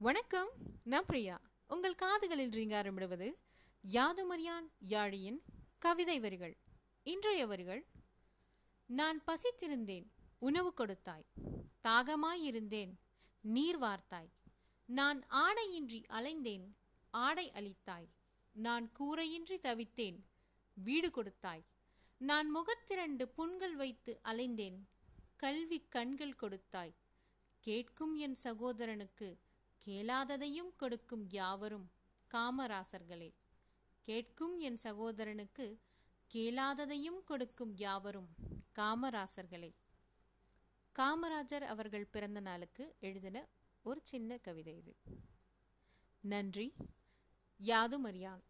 வணக்கம் நான் பிரியா. உங்கள் காதுகளில் ரீங்காரமிடுவது யாதுமரியான் யாழியின் கவிதை வரிகள். இன்றைய வரிகள் நான் பசித்திருந்தேன் உணவு கொடுத்தாய். தாகமாயிருந்தேன் நீர் வார்த்தாய். நான் ஆடையின்றி அலைந்தேன் ஆடை அளித்தாய். நான் கூரையின்றி தவித்தேன் வீடு கொடுத்தாய். நான் முகத்திரண்டு புண்கள் வைத்து அலைந்தேன் கல்வி கண்கள் கொடுத்தாய். கேட்கும் என் சகோதரனுக்கு கேளாததையும் கொடுக்கும் யாவரும் காமராசர்களே. கேட்கும் என் சகோதரனுக்கு கேளாததையும் கொடுக்கும் யாவரும் காமராசர்களே. காமராஜர் அவர்கள் பிறந்த நாளுக்கு எழுதின ஒரு சின்ன கவிதை இது. நன்றி. யாதுமறியான்